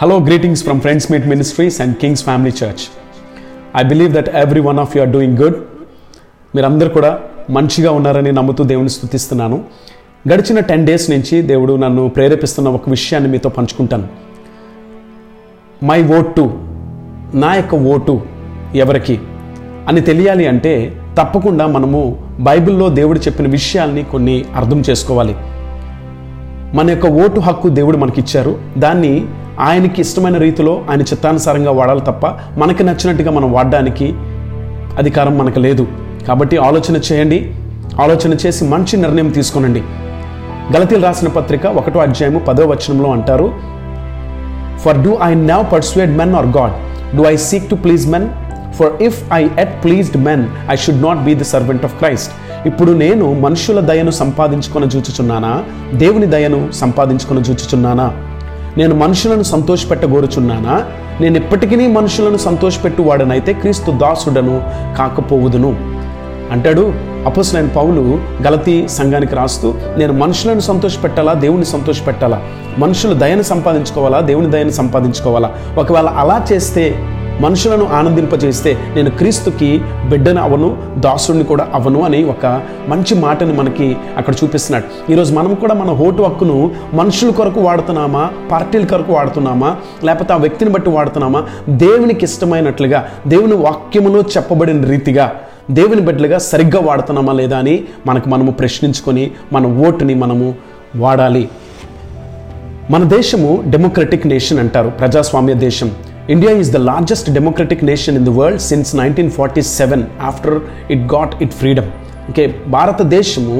Hello, greetings from Friends Meet Ministries and King's Family Church. I believe that every one of you are doing good మీరందరూ కూడా మంచిగా ఉన్నారని నమ్ముతూ దేవుని స్థుతిస్తున్నాను గడిచిన టెన్ డేస్ నుంచి దేవుడు నన్ను ప్రేరేపిస్తున్న ఒక విషయాన్ని మీతో పంచుకుంటాను. మై ఓటు నా యొక్క ఓటు ఎవరికి అని తెలియాలి అంటే తప్పకుండా మనము బైబిల్లో దేవుడు చెప్పిన విషయాల్ని కొన్ని అర్థం చేసుకోవాలి. మన యొక్క ఓటు హక్కు దేవుడు మనకిచ్చారు. దాన్ని ఆయనకి ఇష్టమైన రీతిలో ఆయన చిత్తానుసారంగా వాడాలి తప్ప మనకి నచ్చినట్టుగా మనం వాడడానికి అధికారం మనకు లేదు. కాబట్టి ఆలోచన చేయండి. ఆలోచన చేసి మంచి నిర్ణయం తీసుకోనండి. గలతీలు రాసిన పత్రిక ఒకటో అధ్యాయము పదో వచనంలో అంటారు for do I now persuade men or God do I seek to please men for if I yet pleased men I should not be the servant of Christ ఇప్పుడు నేను మనుషుల దయను సంపాదించుకొని చూచుచున్నానా? దేవుని దయను సంపాదించుకొని చూచుచున్నానా? నేను మనుషులను సంతోషపెట్టగోరుచున్నానా? నేను ఇప్పటికీ మనుషులను సంతోషపెట్టువాడనైతే క్రీస్తు దాసుడను కాకపోవుదును. అంటాడు అపోసలైన పౌలు గలతీ సంఘానికి రాస్తూ నేను మనుషులను సంతోషపెట్టాలా? దేవుని సంతోషపెట్టాలా? మనుషులు దయను సంపాదించుకోవాలా? దేవుని దయను సంపాదించుకోవాలా? ఒకవేళ అలా చేస్తే మనుషులను ఆనందింపజేస్తే నేను క్రీస్తుకి బిడ్డను అవను దాసుడిని కూడా అవను అని ఒక మంచి మాటని మనకి అక్కడ చూపిస్తున్నాడు. ఈరోజు మనం కూడా మన ఓటు హక్కును మనుషుల కొరకు వాడుతున్నామా పార్టీల కొరకు వాడుతున్నామా లేకపోతే ఆ వ్యక్తిని బట్టి వాడుతున్నామా? దేవునికి ఇష్టమైనట్లుగా దేవుని వాక్యములో చెప్పబడిన రీతిగా దేవుని బిడ్డలుగా సరిగ్గా వాడుతున్నామా లేదా అని మనకు మనము ప్రశ్నించుకొని మన ఓటుని మనము వాడాలి. మన దేశము డెమోక్రటిక్ నేషన్ అంటారు ప్రజాస్వామ్య దేశం. India is the largest democratic nation in the world since nineteen forty seven after it got it freedom okay భారతదేశము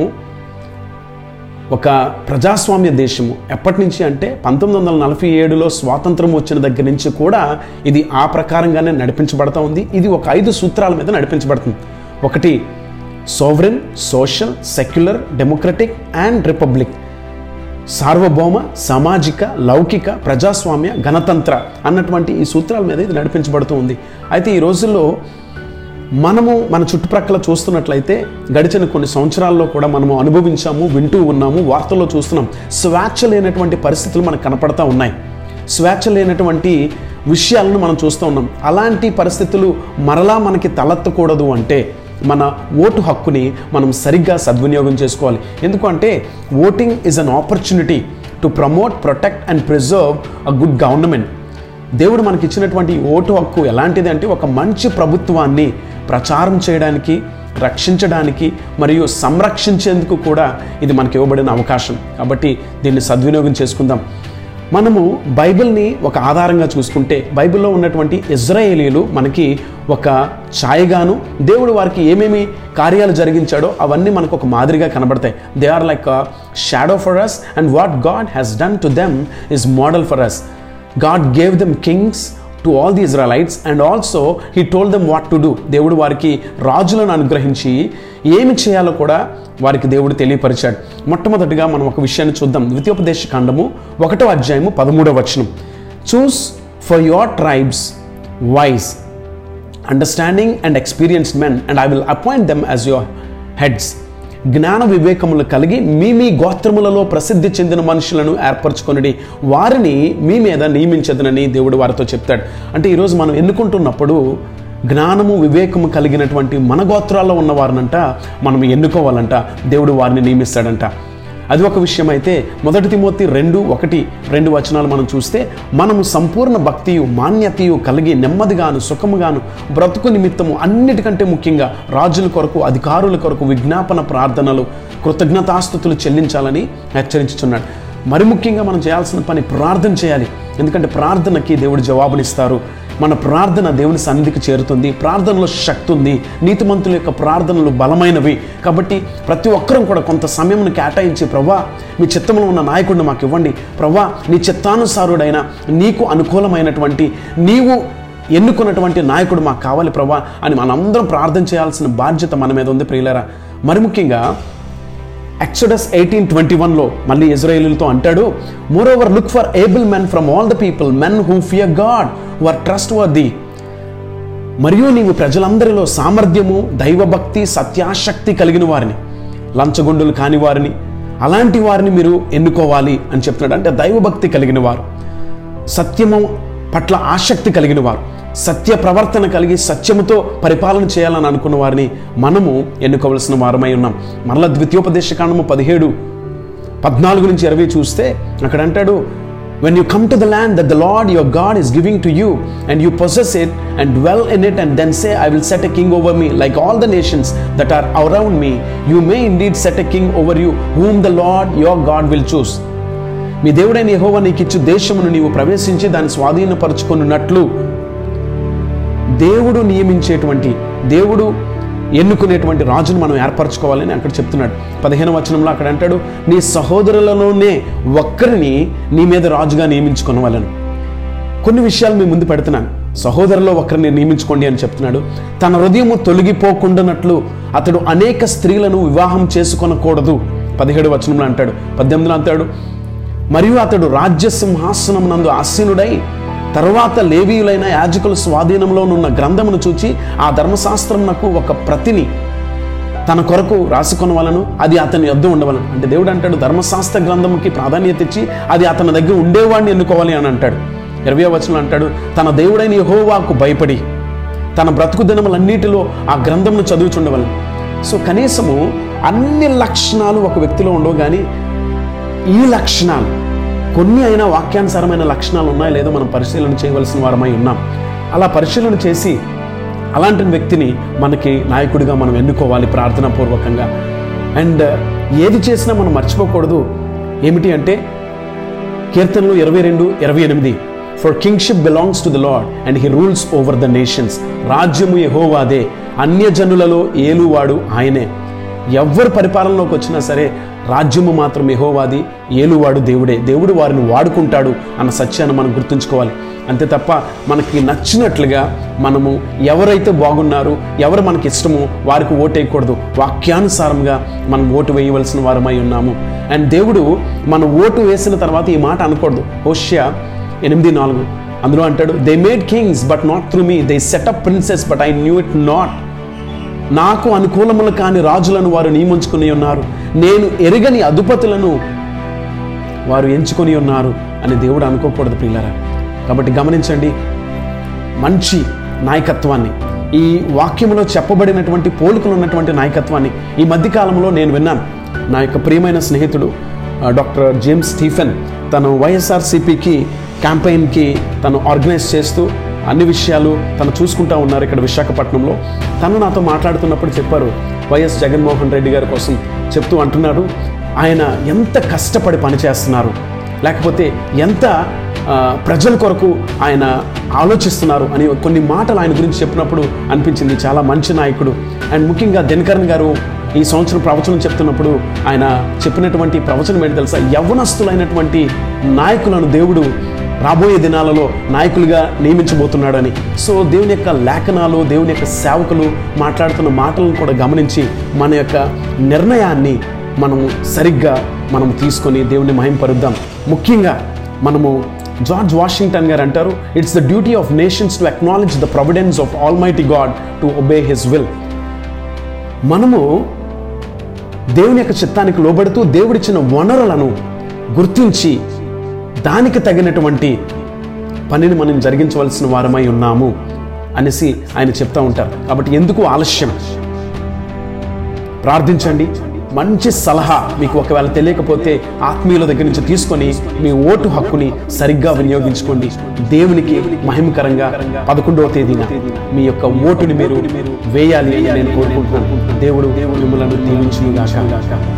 ఒక ప్రజాస్వామ్య దేశము. ఎప్పటి నుంచి అంటే పంతొమ్మిది వందల నలభై ఏడులో స్వాతంత్రం వచ్చిన దగ్గర నుంచి కూడా ఇది ఆ ప్రకారంగానే నడిపించబడతా ఉంది. ఇది ఒక ఐదు సూత్రాల మీద నడిపించబడుతుంది. ఒకటి sovereign social secular democratic and republic. సార్వభౌమ సామాజిక లౌకిక ప్రజాస్వామ్య గణతంత్ర అన్నటువంటి ఈ సూత్రాల మీద ఇది నడిపించబడుతూ ఉంది. అయితే ఈ రోజుల్లో మనము మన చుట్టుప్రక్కల చూస్తున్నట్లయితే గడిచిన కొన్ని సంవత్సరాల్లో కూడా మనము అనుభవించాము వింటూ ఉన్నాము వార్తల్లో చూస్తున్నాం. స్వేచ్ఛ లేనటువంటి పరిస్థితులు మనకు కనపడతా ఉన్నాయి. స్వేచ్ఛ లేనటువంటి విషయాలను మనం చూస్తూ ఉన్నాం. అలాంటి పరిస్థితులు మరలా మనకి తలెత్తకూడదు అంటే మన ఓటు హక్కుని మనం సరిగ్గా సద్వినియోగం చేసుకోవాలి. ఎందుకంటే voting is an opportunity to promote protect and preserve a good government దేవుడు మనకి ఇచ్చినటువంటి ఓటు హక్కు ఎలాంటిది అంటే ఒక మంచి ప్రభుత్వాన్ని ప్రచారం చేయడానికి రక్షించడానికి మరియు సంరక్షించేందుకు కూడా ఇది మనకి ఇవ్వబడిన అవకాశం. కాబట్టి దీన్ని సద్వినియోగం చేసుకుందాం. మనము బైబిల్ని ఒక ఆధారంగా చూసుకుంటే బైబిల్లో ఉన్నటువంటి ఇజ్రాయేలీలు మనకి ఒక ఛాయగాను దేవుడు వారికి ఏమేమి కార్యాలు జరిగించాడో అవన్నీ మనకు ఒక మాదిరిగా కనబడతాయి. They are like shadow for us and what God has done to them is model for us God gave them kings to all the Israelites and also he told them what to do దేవుడు వారికి రాజులను అనుగ్రహించి ఏమి చేయాలో కూడా వారికి దేవుడు తెలియపరిచాడు. మొట్టమొదటిగా మనం ఒక విషయాన్ని చూద్దాం. ద్వితీయోపదేశ ఖండము ఒకటో అధ్యాయము పదమూడవ వచనం. Choose for your tribes wise understanding and experienced men and I will appoint them as your heads జ్ఞాన వివేకములు కలిగి మీ మీ గోత్రములలో ప్రసిద్ధి చెందిన మనుషులను ఏర్పరచుకొనిడి. వారిని మీ మీద నియమించదనని దేవుడు వారితో చెప్తాడు. అంటే ఈరోజు మనం ఎన్నుకుంటున్నప్పుడు జ్ఞానము వివేకము కలిగినటువంటి మన గోత్రాల్లో ఉన్న వారినంట మనం ఎన్నుకోవాలంట. దేవుడు వారిని నియమిస్తాడంట. అది ఒక విషయం అయితే మొదటి తిమోతి రెండు ఒకటి రెండు వచనాలు మనం చూస్తే మనము సంపూర్ణ భక్తియు మాన్యతయు కలిగి నెమ్మదిగాను సుఖముగాను బ్రతుకు నిమిత్తము అన్నిటికంటే ముఖ్యంగా రాజుల కొరకు అధికారుల కొరకు విజ్ఞాపన ప్రార్థనలు కృతజ్ఞతాస్థుతులు చెల్లించాలని హెచ్చరించుచున్నాడు. మరి ముఖ్యంగా మనం చేయాల్సిన పని ప్రార్థన చేయాలి. ఎందుకంటే ప్రార్థనకి దేవుడు జవాబునిస్తారు. మన ప్రార్థన దేవుని సన్నిధికి చేరుతుంది ప్రార్థనలో శక్తి ఉంది నీతిమంతుల యొక్క ప్రార్థనలు బలమైనవి. కాబట్టి ప్రతి ఒక్కరూ కూడా కొంత సమయంను కేటాయించి ప్రభా మీ చిత్తంలో ఉన్న నాయకుడిని మాకు ఇవ్వండి. ప్రభా నీ చిత్తానుసారుడైన నీకు అనుకూలమైనటువంటి నీవు ఎన్నుకున్నటువంటి నాయకుడు మాకు కావాలి ప్రభా అని మనందరం ప్రార్థన చేయాల్సిన బాధ్యత మన మీద ఉంది ప్రియులరా. మరి ముఖ్యంగా ఎక్సడస్ ఎయిటీన్ ట్వంటీ వన్లో మళ్ళీ ఇజ్రాయేలీలతో అంటాడు moreover look for able men from all the people men who fear God who are trustworthy మరియు నీవు ప్రజలందరిలో సామర్థ్యము దైవభక్తి సత్యాశక్తి కలిగిన వారిని. లంచగొండులు కాని వారిని అలాంటి వారిని మీరు ఎన్నుకోవాలి అని చెప్తున్నాడు. అంటే దైవభక్తి కలిగిన వారు సత్యము పట్ల ఆసక్తి కలిగిన వారు. సత్య ప్రవర్తన కలిగి సత్యముతో పరిపాలన చేయాలని అనుకున్న వారిని మనము ఎన్నుకోవలసిన వారమై ఉన్నాం. మరల ద్వితీయోపదేశ కాండము పదిహేడు పద్నాలుగు నుంచి ఇరవై చూస్తే అక్కడ అంటాడు when you come to the land that the Lord your God is giving to you and you possess it and dwell in it and then say I will set a king over me like all the nations that are around me you may indeed set a king over you whom the Lord your God will choose మీ దేవుడైన యహోవా నీకు ఇచ్చు దేశమును నీవు ప్రవేశించి దాన్ని స్వాధీనపరచుకున్నట్లు దేవుడు నియమించేటువంటి దేవుడు ఎన్నుకునేటువంటి రాజును మనం ఏర్పరచుకోవాలని అక్కడ చెప్తున్నాడు. పదిహేను వచనంలో అక్కడ అంటాడు నీ సహోదరులలోనే ఒక్కరిని నీ మీద రాజుగా నియమించుకునవలను. కొన్ని విషయాలు మీ ముందు పెడుతున్నాను. సహోదరులో ఒకరిని నియమించుకోండి అని చెప్తున్నాడు. తన హృదయము తొలగిపోకుండానట్లు అతడు అనేక స్త్రీలను వివాహం చేసుకొనకూడదు. పదిహేడు వచనంలో అంటాడు పద్దెనిమిదిలో అంటాడు మరియు అతడు రాజ్య సింహాసనం నందు ఆసీనుడై తరువాత లేవీయులైన యాజకుల స్వాధీనంలో ఉన్న గ్రంథమును చూచి ఆ ధర్మశాస్త్రమునకు ఒక ప్రతిని తన కొరకు రాసుకొనవలను అది అతని యొద్ద ఉండవలను. అంటే దేవుడు అంటాడు ధర్మశాస్త్ర గ్రంథంకి ప్రాధాన్యత ఇచ్చి అది అతని దగ్గర ఉండేవాడిని ఎన్నుకోవాలి అని అంటాడు. ఇరవై వచనం అంటాడు తన దేవుడైన యహోవాకు భయపడి తన బ్రతుకు దినములన్నిటిలో ఆ గ్రంథంను చదువుచుండవలను. సో కనీసము అన్ని లక్షణాలు ఒక వ్యక్తిలో ఉండవు కానీ ఈ లక్షణాలు కొన్ని అయినా వాక్యానుసారమైన లక్షణాలు ఉన్నాయో లేదో మనం పరిశీలన చేయవలసిన వారమై ఉన్నాం. అలా పరిశీలన చేసి అలాంటి వ్యక్తిని మనకి నాయకుడిగా మనం ఎన్నుకోవాలి ప్రార్థనాపూర్వకంగా. అండ్ uh, ఏది చేసినా మనం మర్చిపోకూడదు. ఏమిటి అంటే కీర్తనలు ఇరవై రెండు ఇరవై ఎనిమిది. For kingship belongs to the Lord and he rules over the nations రాజ్యము యెహోవాదే. అన్యజనులలో ఏలువాడు ఆయనే. ఎవరు పరిపాలనలోకి వచ్చినా సరే రాజ్యము మాత్రం ఎహోవాది ఏలువాడు దేవుడే. దేవుడు వారిని వాడుకుంటాడు అన్న సత్యాన్ని మనం గుర్తుంచుకోవాలి. అంతే తప్ప మనకి నచ్చినట్లుగా మనము ఎవరైతే బాగున్నారో ఎవరు మనకి ఇష్టమో వారికి ఓటు వేయకూడదు వాక్యానుసారంగా మనం ఓటు వేయవలసిన వారమై ఉన్నాము. అండ్ దేవుడు మన ఓటు వేసిన తర్వాత ఈ మాట అనకూడదు. హోష్యా ఎనిమిది నాలుగు. అందులో అంటాడు they made kings but not through me they set up princes but I knew it not నాకు అనుకూలములు కాని రాజులను వారు నియమించుకుని ఉన్నారు. నేను ఎరగని అధిపతులను వారు ఎంచుకొని ఉన్నారు అని దేవుడు అనుకోకూడదు పిల్లరా కాబట్టి గమనించండి మంచి నాయకత్వాన్ని ఈ వాక్యంలో చెప్పబడినటువంటి పోలికలు ఉన్నటువంటి నాయకత్వాన్ని ఈ మధ్యకాలంలో నేను విన్నాను. నా యొక్క ప్రియమైన స్నేహితుడు డాక్టర్ జేమ్స్ స్టీఫెన్ తను వైఎస్ఆర్సిపికి క్యాంపెయిన్కి తను ఆర్గనైజ్ చేస్తూ అన్ని విషయాలు తను చూసుకుంటా ఉన్నారు ఇక్కడ విశాఖపట్నంలో. తను నాతో మాట్లాడుతున్నప్పుడు చెప్పారు వైఎస్ జగన్మోహన్ రెడ్డి గారి కోసం చెప్తూ అంటున్నారు ఆయన ఎంత కష్టపడి పనిచేస్తున్నారు లేకపోతే ఎంత ప్రజల కొరకు ఆయన ఆలోచిస్తున్నారు అని కొన్ని మాటలు ఆయన గురించి చెప్పినప్పుడు అనిపించింది. చాలా మంచి నాయకుడు. అండ్ ముఖ్యంగా దినకరణ్ గారు ఈ సంవత్సరం ప్రవచనం చెప్తున్నప్పుడు ఆయన చెప్పినటువంటి ప్రవచనం ఏంటి తెలుసా? యవ్వనస్తులైనటువంటి నాయకులను దేవుడు రాబోయే దినాలలో నాయకులుగా నియమించబోతున్నాడని. సో దేవుని యొక్క లేఖనాలు దేవుని యొక్క సేవకులు మాట్లాడుతున్న మాటలను కూడా గమనించి మన యొక్క నిర్ణయాన్ని మనము సరిగ్గా మనము తీసుకొని దేవుని మహింపరుద్దాం ముఖ్యంగా మనము జార్జ్ వాషింగ్టన్ గారు అంటారు it's the duty of nations to acknowledge the providence of almighty God to obey his will మనము దేవుని యొక్క చిత్తానికి లోబడుతూ దేవుడిచ్చిన వనరులను గుర్తించి దానికి తగినటువంటి పనిని మనం జరిగించవలసిన వారమై ఉన్నాము అనేసి ఆయన చెప్తా ఉంటారు. కాబట్టి ఎందుకు ఆలస్యం? ప్రార్థించండి. మంచి సలహా మీకు ఒకవేళ తెలియకపోతే ఆత్మీయుల దగ్గర నుంచి తీసుకొని మీ ఓటు హక్కుని సరిగ్గా వినియోగించుకోండి. దేవునికి మహిమకరంగా పదకొండవ తేదీన మీ యొక్క ఓటుని మీరు వేయాలి అని నేను కోరుకుంటున్నాను. దేవుడు మిమ్మల్ని దీవించుగాక